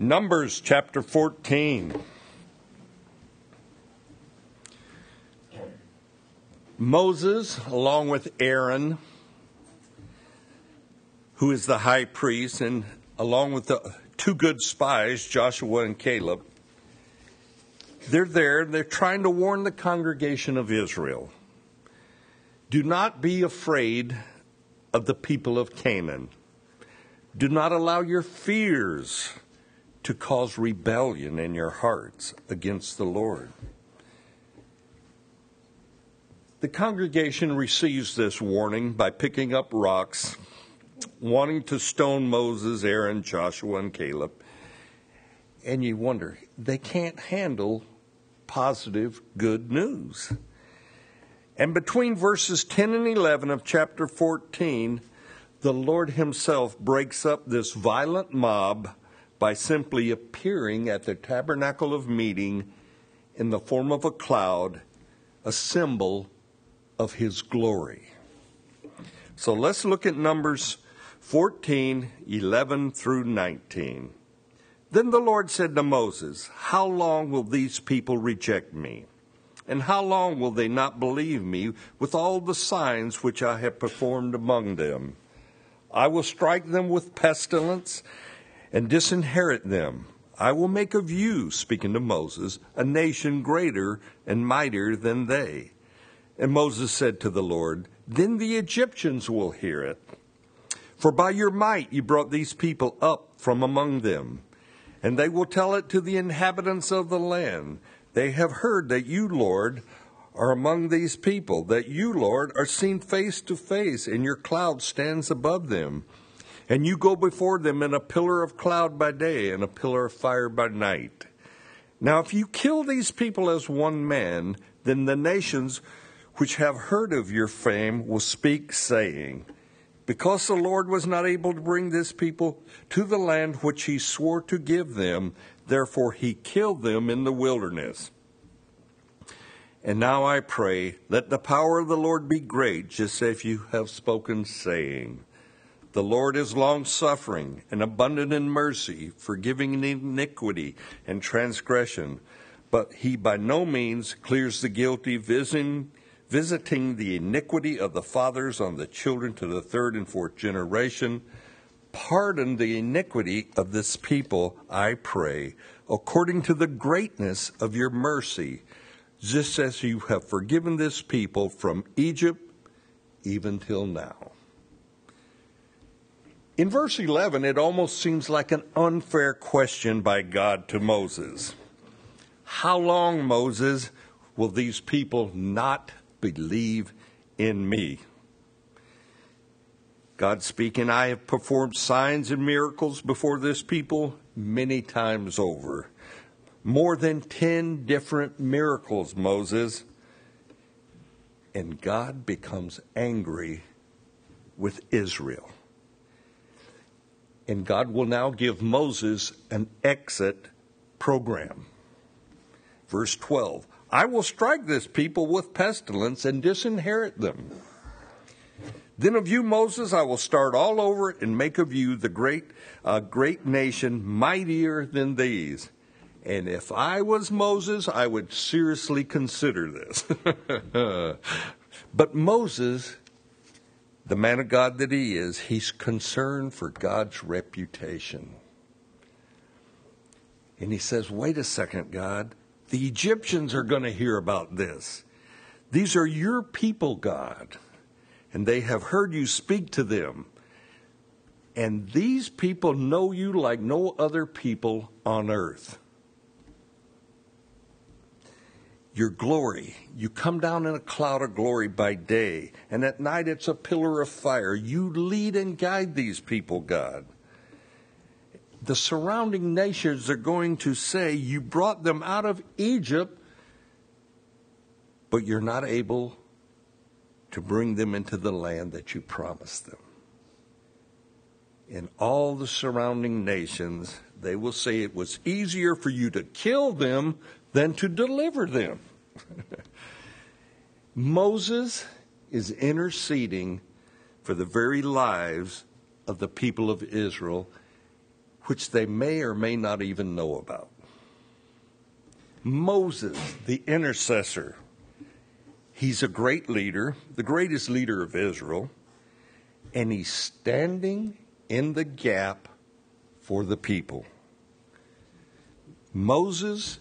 Numbers chapter 14. Moses, along with Aaron, who is the high priest, and along with the two good spies, Joshua and Caleb, they're there. They're trying to warn the congregation of Israel. Do not be afraid of the people of Canaan. Do not allow your fears to cause rebellion in your hearts against the Lord. The congregation receives this warning by picking up rocks, wanting to stone Moses, Aaron, Joshua, and Caleb. And you wonder, they can't handle positive, good news. And between verses 10 and 11 of chapter 14, the Lord Himself breaks up this violent mob by simply appearing at the tabernacle of meeting in the form of a cloud, a symbol of his glory. So let's look at Numbers 14, 11 through 19. Then the Lord said to Moses, How long will these people reject me? And how long will they not believe me with all the signs which I have performed among them? I will strike them with pestilence and disinherit them. I will make of you, speaking to Moses, a nation greater and mightier than they. And Moses said to the Lord, Then the Egyptians will hear it. For by your might you brought these people up from among them. And they will tell it to the inhabitants of the land. They have heard that you, Lord, are among these people, that you, Lord, are seen face to face, and your cloud stands above them and you go before them in a pillar of cloud by day and a pillar of fire by night. Now, if you kill these people as one man, then the nations which have heard of your fame will speak, saying, Because the Lord was not able to bring this people to the land which he swore to give them, therefore he killed them in the wilderness. And now I pray, let the power of the Lord be great, just as you have spoken, saying, the Lord is long suffering and abundant in mercy, forgiving iniquity and transgression, but he by no means clears the guilty, visiting, visiting the iniquity of the fathers on the children to the third and fourth generation. Pardon the iniquity of this people, I pray, according to the greatness of your mercy, just as you have forgiven this people from Egypt even till now. In verse 11, it almost seems like an unfair question by God to Moses. How long, Moses, will these people not believe in me? God speaking, I have performed signs and miracles before this people many times over. More than 10 different miracles, Moses. And God becomes angry with Israel. And God will now give Moses an exit program. Verse 12 I will strike this people with pestilence and disinherit them. Then of you, Moses, I will start all over and make of you the great, uh, great nation, mightier than these. And if I was Moses, I would seriously consider this. but Moses the man of God that he is, he's concerned for God's reputation. And he says, Wait a second, God. The Egyptians are going to hear about this. These are your people, God, and they have heard you speak to them. And these people know you like no other people on earth. Your glory. You come down in a cloud of glory by day, and at night it's a pillar of fire. You lead and guide these people, God. The surrounding nations are going to say, You brought them out of Egypt, but you're not able to bring them into the land that you promised them. In all the surrounding nations, they will say it was easier for you to kill them than to deliver them. Moses is interceding for the very lives of the people of Israel, which they may or may not even know about. Moses, the intercessor, he's a great leader, the greatest leader of Israel, and he's standing in the gap for the people. Moses,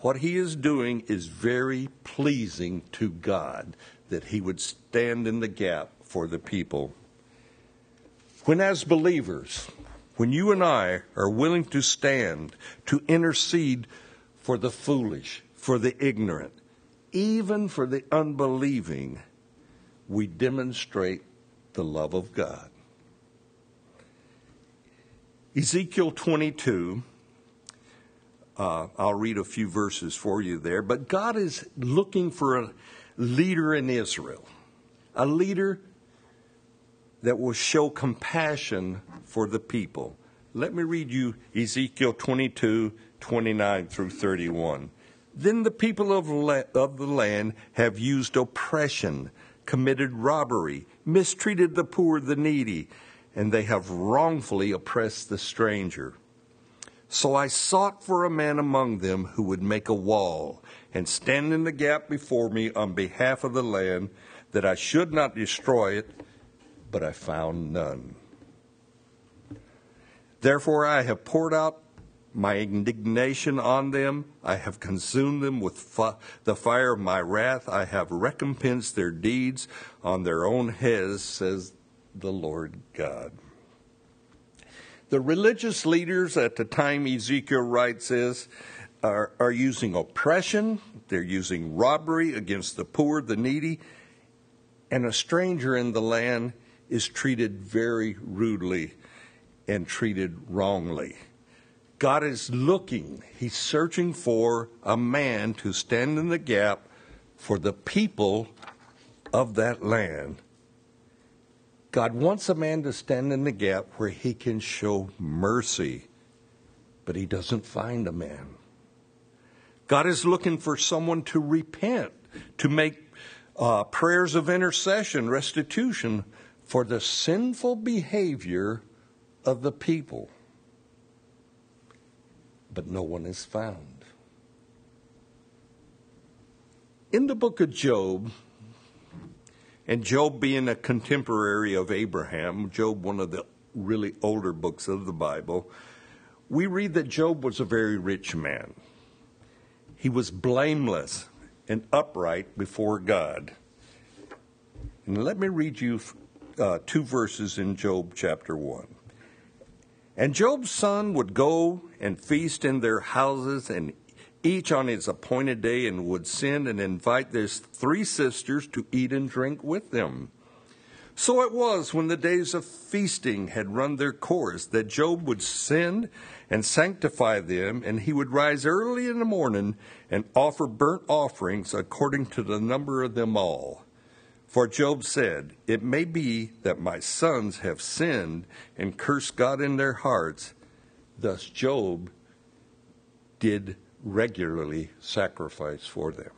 what he is doing is very pleasing to God that he would stand in the gap for the people. When, as believers, when you and I are willing to stand to intercede for the foolish, for the ignorant, even for the unbelieving, we demonstrate the love of God. Ezekiel 22, uh, I'll read a few verses for you there, but God is looking for a leader in Israel, a leader that will show compassion for the people. Let me read you Ezekiel 22, 29 through 31. Then the people of, of the land have used oppression, committed robbery, mistreated the poor, the needy, and they have wrongfully oppressed the stranger. So I sought for a man among them who would make a wall and stand in the gap before me on behalf of the land, that I should not destroy it, but I found none. Therefore I have poured out my indignation on them. I have consumed them with the fire of my wrath. I have recompensed their deeds on their own heads, says the Lord God. The religious leaders at the time Ezekiel writes this are, are using oppression, they're using robbery against the poor, the needy, and a stranger in the land is treated very rudely and treated wrongly. God is looking, He's searching for a man to stand in the gap for the people of that land. God wants a man to stand in the gap where he can show mercy, but he doesn't find a man. God is looking for someone to repent, to make uh, prayers of intercession, restitution for the sinful behavior of the people. But no one is found. In the book of Job, and Job being a contemporary of Abraham, Job, one of the really older books of the Bible, we read that Job was a very rich man. He was blameless and upright before God. And let me read you uh, two verses in Job chapter 1. And Job's son would go and feast in their houses and each on his appointed day and would send and invite their three sisters to eat and drink with them. So it was when the days of feasting had run their course that Job would send and sanctify them, and he would rise early in the morning and offer burnt offerings according to the number of them all. For Job said, It may be that my sons have sinned and cursed God in their hearts. Thus Job did regularly sacrifice for them.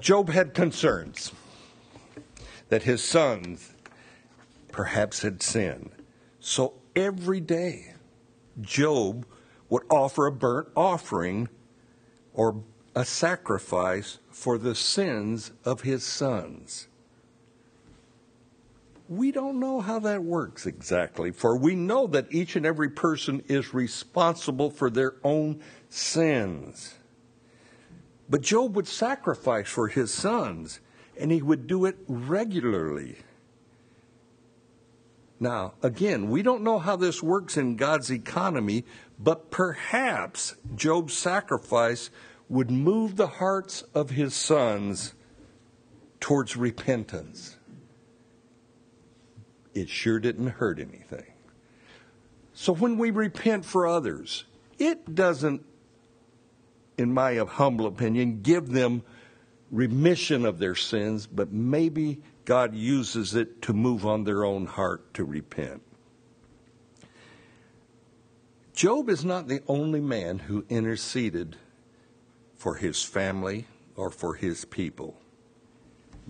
Job had concerns that his sons perhaps had sinned. So every day, Job would offer a burnt offering or a sacrifice for the sins of his sons. We don't know how that works exactly, for we know that each and every person is responsible for their own sins. But Job would sacrifice for his sons, and he would do it regularly. Now, again, we don't know how this works in God's economy, but perhaps Job's sacrifice would move the hearts of his sons towards repentance it sure didn't hurt anything. So when we repent for others, it doesn't, in my humble opinion, give them remission of their sins, but maybe God uses it to move on their own heart to repent. Job is not the only man who interceded for his family or for his people.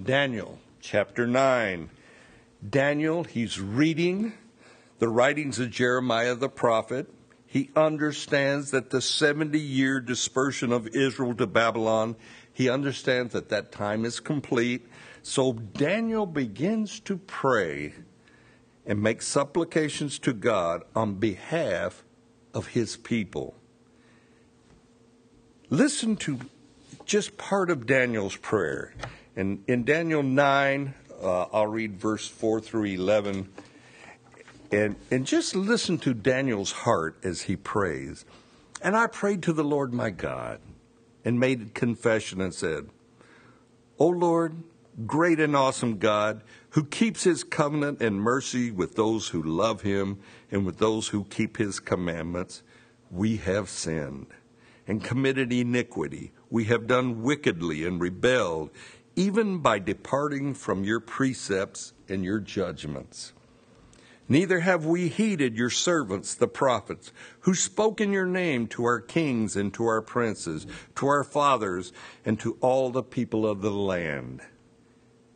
Daniel chapter 9 Daniel, he's reading the writings of Jeremiah the prophet. He understands that the 70 year dispersion of Israel to Babylon, he understands that that time is complete. So Daniel begins to pray and make supplications to God on behalf of his people. Listen to just part of Daniel's prayer. And in Daniel 9, uh, I'll read verse 4 through 11. And, and just listen to Daniel's heart as he prays. And I prayed to the Lord my God and made confession and said, O Lord, great and awesome God, who keeps his covenant and mercy with those who love him and with those who keep his commandments, we have sinned and committed iniquity. We have done wickedly and rebelled, even by departing from your precepts and your judgments. Neither have we heeded your servants, the prophets, who spoke in your name to our kings and to our princes, to our fathers, and to all the people of the land.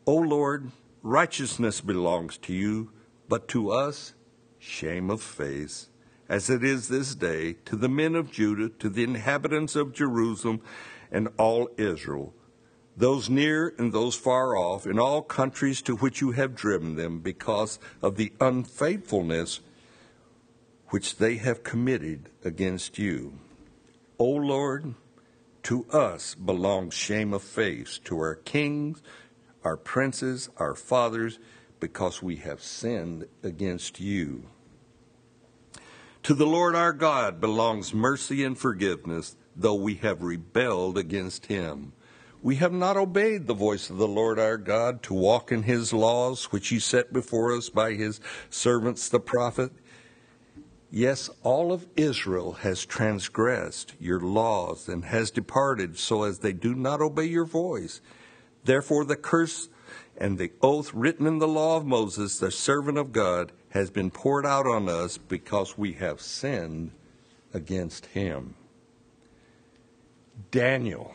O Lord, righteousness belongs to you, but to us, shame of face, as it is this day, to the men of Judah, to the inhabitants of Jerusalem, and all Israel those near and those far off, in all countries to which you have driven them, because of the unfaithfulness which they have committed against you. O Lord, to us belongs shame of face, to our kings, our princes, our fathers, because we have sinned against you. To the Lord our God belongs mercy and forgiveness, though we have rebelled against him. We have not obeyed the voice of the Lord our God to walk in his laws, which he set before us by his servants the prophet. Yes, all of Israel has transgressed your laws and has departed so as they do not obey your voice. Therefore, the curse and the oath written in the law of Moses, the servant of God, has been poured out on us because we have sinned against him. Daniel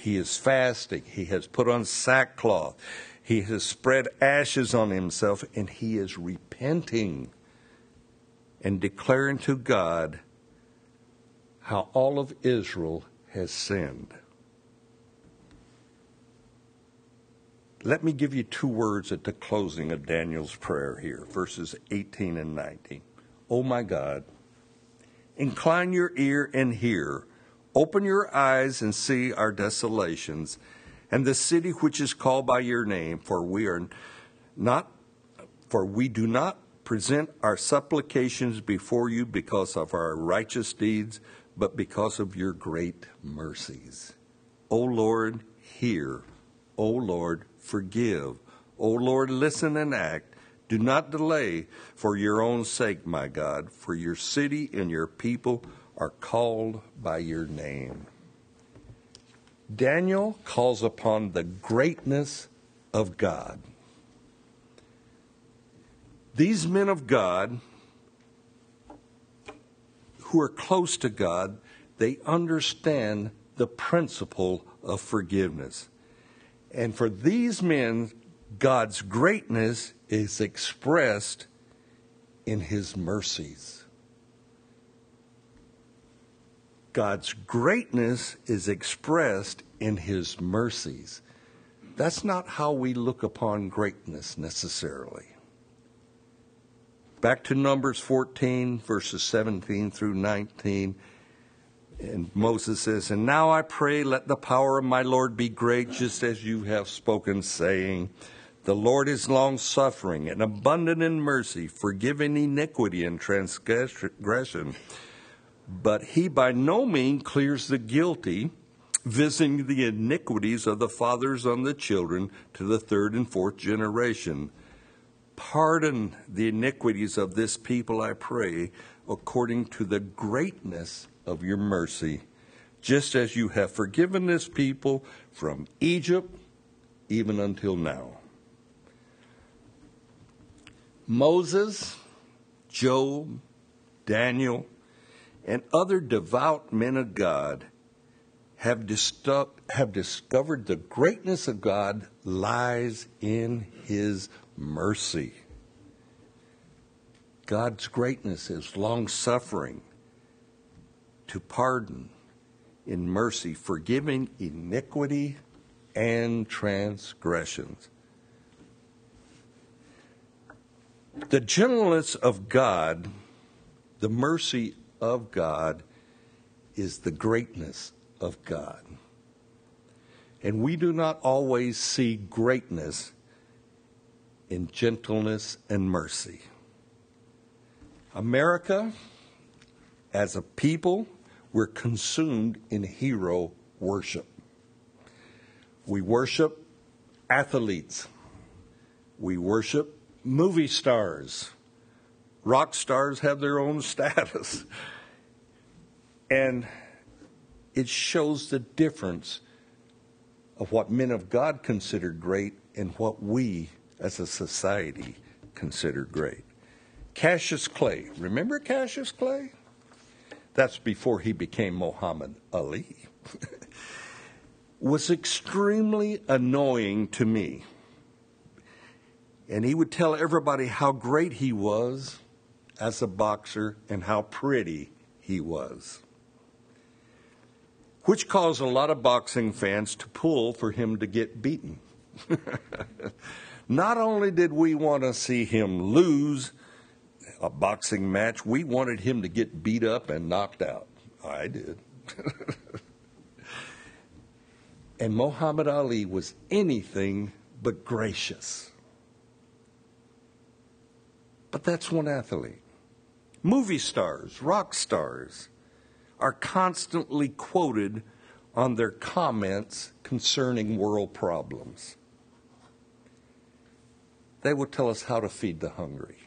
he is fasting. He has put on sackcloth. He has spread ashes on himself, and he is repenting and declaring to God how all of Israel has sinned. Let me give you two words at the closing of Daniel's prayer here, verses 18 and 19. Oh my God, incline your ear and hear Open your eyes and see our desolations, and the city which is called by your name, for we are not for we do not present our supplications before you because of our righteous deeds, but because of your great mercies. O Lord, hear. O Lord, forgive. O Lord, listen and act. Do not delay for your own sake, my God, for your city and your people are called by your name. Daniel calls upon the greatness of God. These men of God who are close to God, they understand the principle of forgiveness. And for these men, God's greatness is expressed in his mercies. God's greatness is expressed in his mercies. That's not how we look upon greatness necessarily. Back to Numbers 14, verses 17 through 19. And Moses says, And now I pray, let the power of my Lord be great, just as you have spoken, saying, The Lord is long suffering and abundant in mercy, forgiving iniquity and transgression but he by no means clears the guilty, visiting the iniquities of the fathers on the children to the third and fourth generation. Pardon the iniquities of this people, I pray, according to the greatness of your mercy, just as you have forgiven this people from Egypt even until now. Moses, Job, Daniel, and other devout men of God have, distu- have discovered the greatness of God lies in His mercy. God's greatness is long suffering, to pardon, in mercy, forgiving iniquity and transgressions. The gentleness of God, the mercy of God, is the greatness of God. And we do not always see greatness in gentleness and mercy. America, as a people, we're consumed in hero worship. We worship athletes. We worship movie stars. Rock stars have their own status. And it shows the difference of what men of God consider great and what we as a society consider great. Cassius Clay. Remember Cassius Clay? That's before he became Muhammad Ali. was extremely annoying to me. And he would tell everybody how great he was as a boxer and how pretty he was which caused a lot of boxing fans to pull for him to get beaten. Not only did we want to see him lose a boxing match, we wanted him to get beat up and knocked out. I did. and Muhammad Ali was anything but gracious. But that's one athlete. Movie stars, rock stars, are constantly quoted on their comments concerning world problems. They will tell us how to feed the hungry,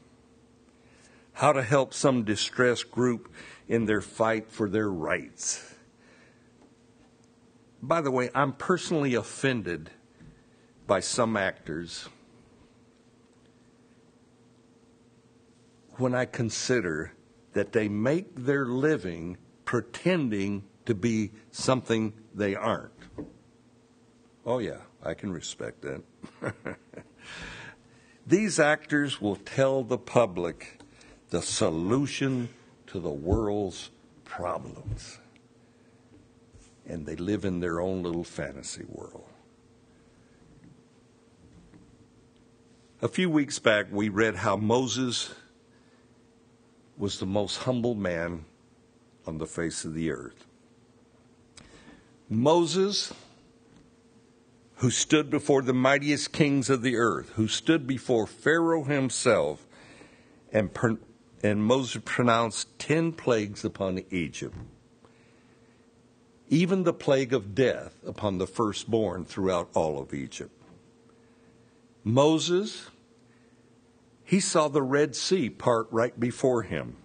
how to help some distressed group in their fight for their rights. By the way, I'm personally offended by some actors when I consider that they make their living pretending to be something they aren't. Oh, yeah, I can respect that. These actors will tell the public the solution to the world's problems. And they live in their own little fantasy world. A few weeks back, we read how Moses was the most humble man on the face of the earth. Moses, who stood before the mightiest kings of the earth, who stood before Pharaoh himself, and, and Moses pronounced ten plagues upon Egypt, even the plague of death upon the firstborn throughout all of Egypt. Moses, he saw the Red Sea part right before him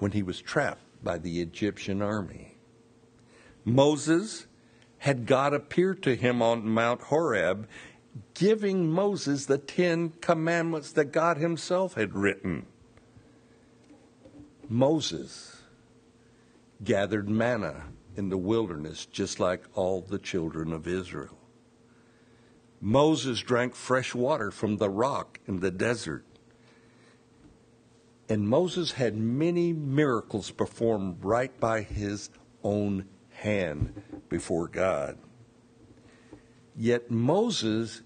when he was trapped by the Egyptian army. Moses had God appear to him on Mount Horeb, giving Moses the Ten Commandments that God himself had written. Moses gathered manna in the wilderness just like all the children of Israel. Moses drank fresh water from the rock in the desert. And Moses had many miracles performed right by his own hand before God. Yet Moses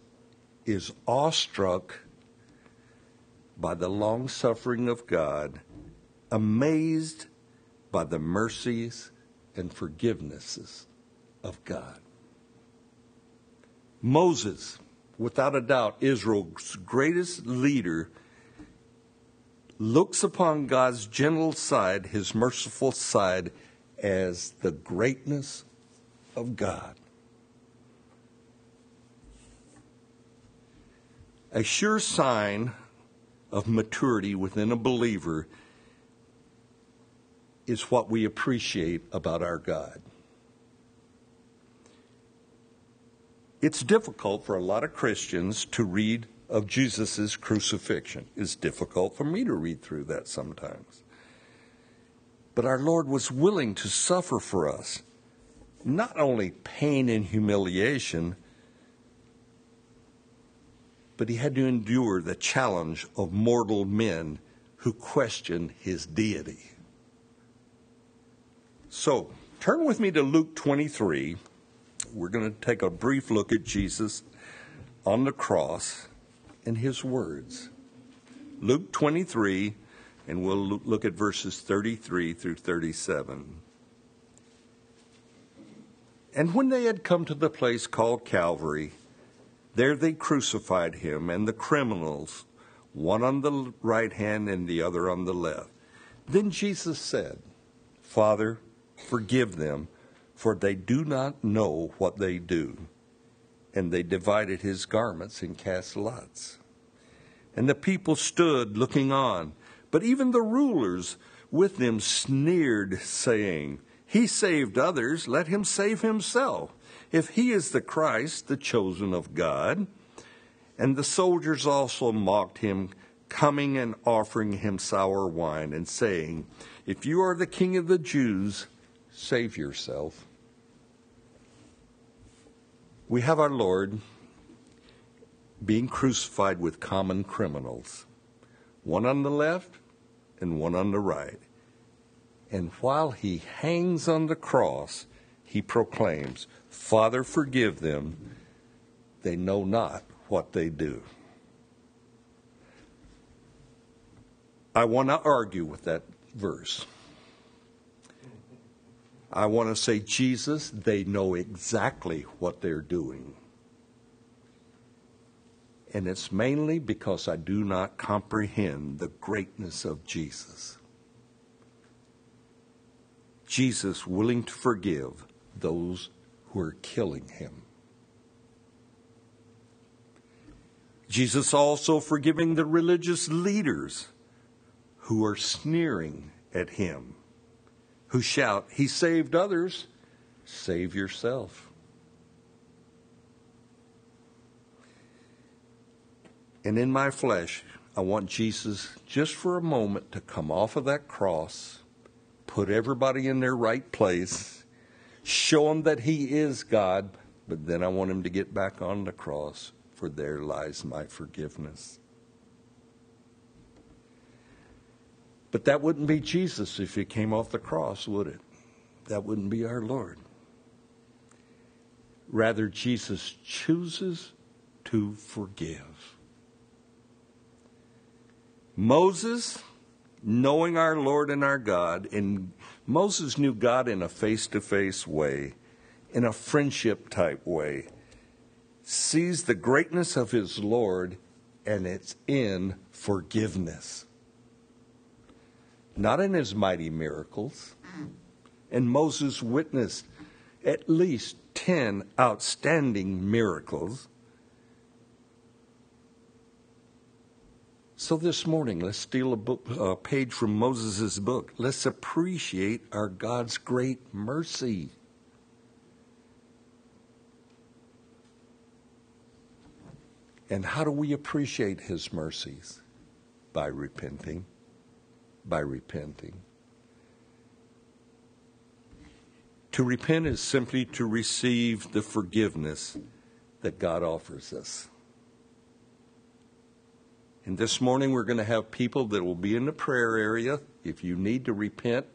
is awestruck by the long suffering of God, amazed by the mercies and forgivenesses of God. Moses, without a doubt, Israel's greatest leader looks upon God's gentle side, his merciful side, as the greatness of God. A sure sign of maturity within a believer is what we appreciate about our God. It's difficult for a lot of Christians to read of Jesus' crucifixion. It's difficult for me to read through that sometimes. But our Lord was willing to suffer for us not only pain and humiliation, but he had to endure the challenge of mortal men who questioned his deity. So, turn with me to Luke 23. We're going to take a brief look at Jesus on the cross and his words. Luke 23, and we'll look at verses 33 through 37. And when they had come to the place called Calvary, there they crucified him and the criminals, one on the right hand and the other on the left. Then Jesus said, Father, forgive them, for they do not know what they do. And they divided his garments and cast lots. And the people stood looking on. But even the rulers with them sneered, saying, He saved others, let him save himself if he is the Christ, the chosen of God. And the soldiers also mocked him, coming and offering him sour wine, and saying, If you are the king of the Jews, save yourself. We have our Lord being crucified with common criminals, one on the left and one on the right. And while he hangs on the cross, he proclaims, Father, forgive them. They know not what they do. I want to argue with that verse. I want to say, Jesus, they know exactly what they're doing. And it's mainly because I do not comprehend the greatness of Jesus. Jesus willing to forgive those who are killing him. Jesus also forgiving the religious leaders who are sneering at him, who shout, He saved others, save yourself. And in my flesh, I want Jesus just for a moment to come off of that cross, put everybody in their right place, show them that he is God, but then I want him to get back on the cross, for there lies my forgiveness. But that wouldn't be Jesus if he came off the cross, would it? That wouldn't be our Lord. Rather, Jesus chooses to forgive. Moses, knowing our Lord and our God, and Moses knew God in a face to face way, in a friendship type way, sees the greatness of his Lord, and it's in forgiveness not in his mighty miracles. And Moses witnessed at least 10 outstanding miracles. So this morning, let's steal a, book, a page from Moses' book. Let's appreciate our God's great mercy. And how do we appreciate his mercies? By repenting by repenting. To repent is simply to receive the forgiveness that God offers us. And this morning we're going to have people that will be in the prayer area. If you need to repent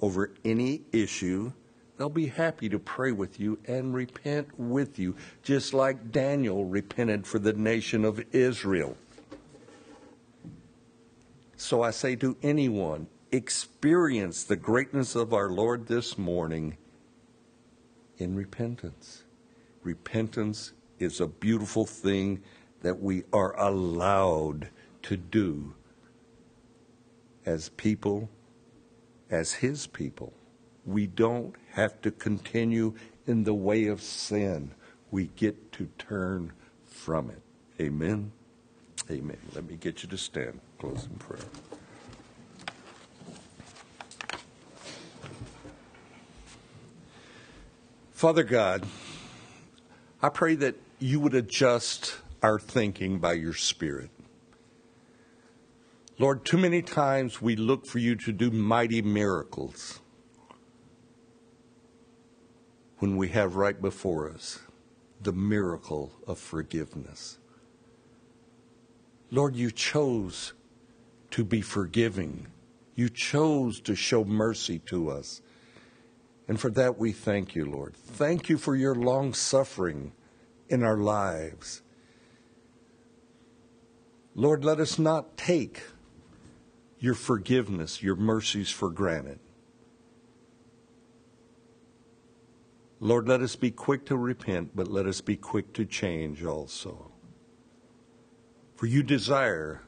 over any issue, they'll be happy to pray with you and repent with you, just like Daniel repented for the nation of Israel. So I say to anyone, experience the greatness of our Lord this morning in repentance. Repentance is a beautiful thing that we are allowed to do as people, as His people. We don't have to continue in the way of sin. We get to turn from it. Amen. Amen. Let me get you to stand. Close in prayer. Father God, I pray that you would adjust our thinking by your Spirit. Lord, too many times we look for you to do mighty miracles when we have right before us the miracle of forgiveness. Lord, you chose to be forgiving. You chose to show mercy to us. And for that we thank you, Lord. Thank you for your long suffering in our lives. Lord, let us not take your forgiveness, your mercies for granted. Lord, let us be quick to repent, but let us be quick to change also. For you desire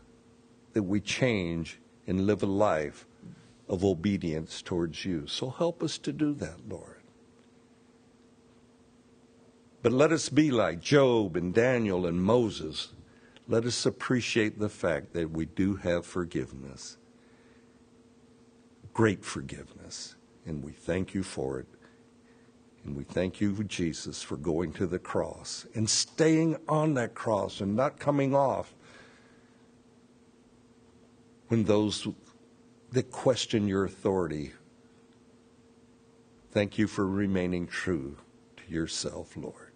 that we change and live a life of obedience towards you. So help us to do that, Lord. But let us be like Job and Daniel and Moses. Let us appreciate the fact that we do have forgiveness, great forgiveness, and we thank you for it. And we thank you, Jesus, for going to the cross and staying on that cross and not coming off when those that question your authority. Thank you for remaining true to yourself, Lord.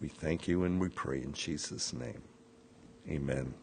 We thank you and we pray in Jesus' name. Amen.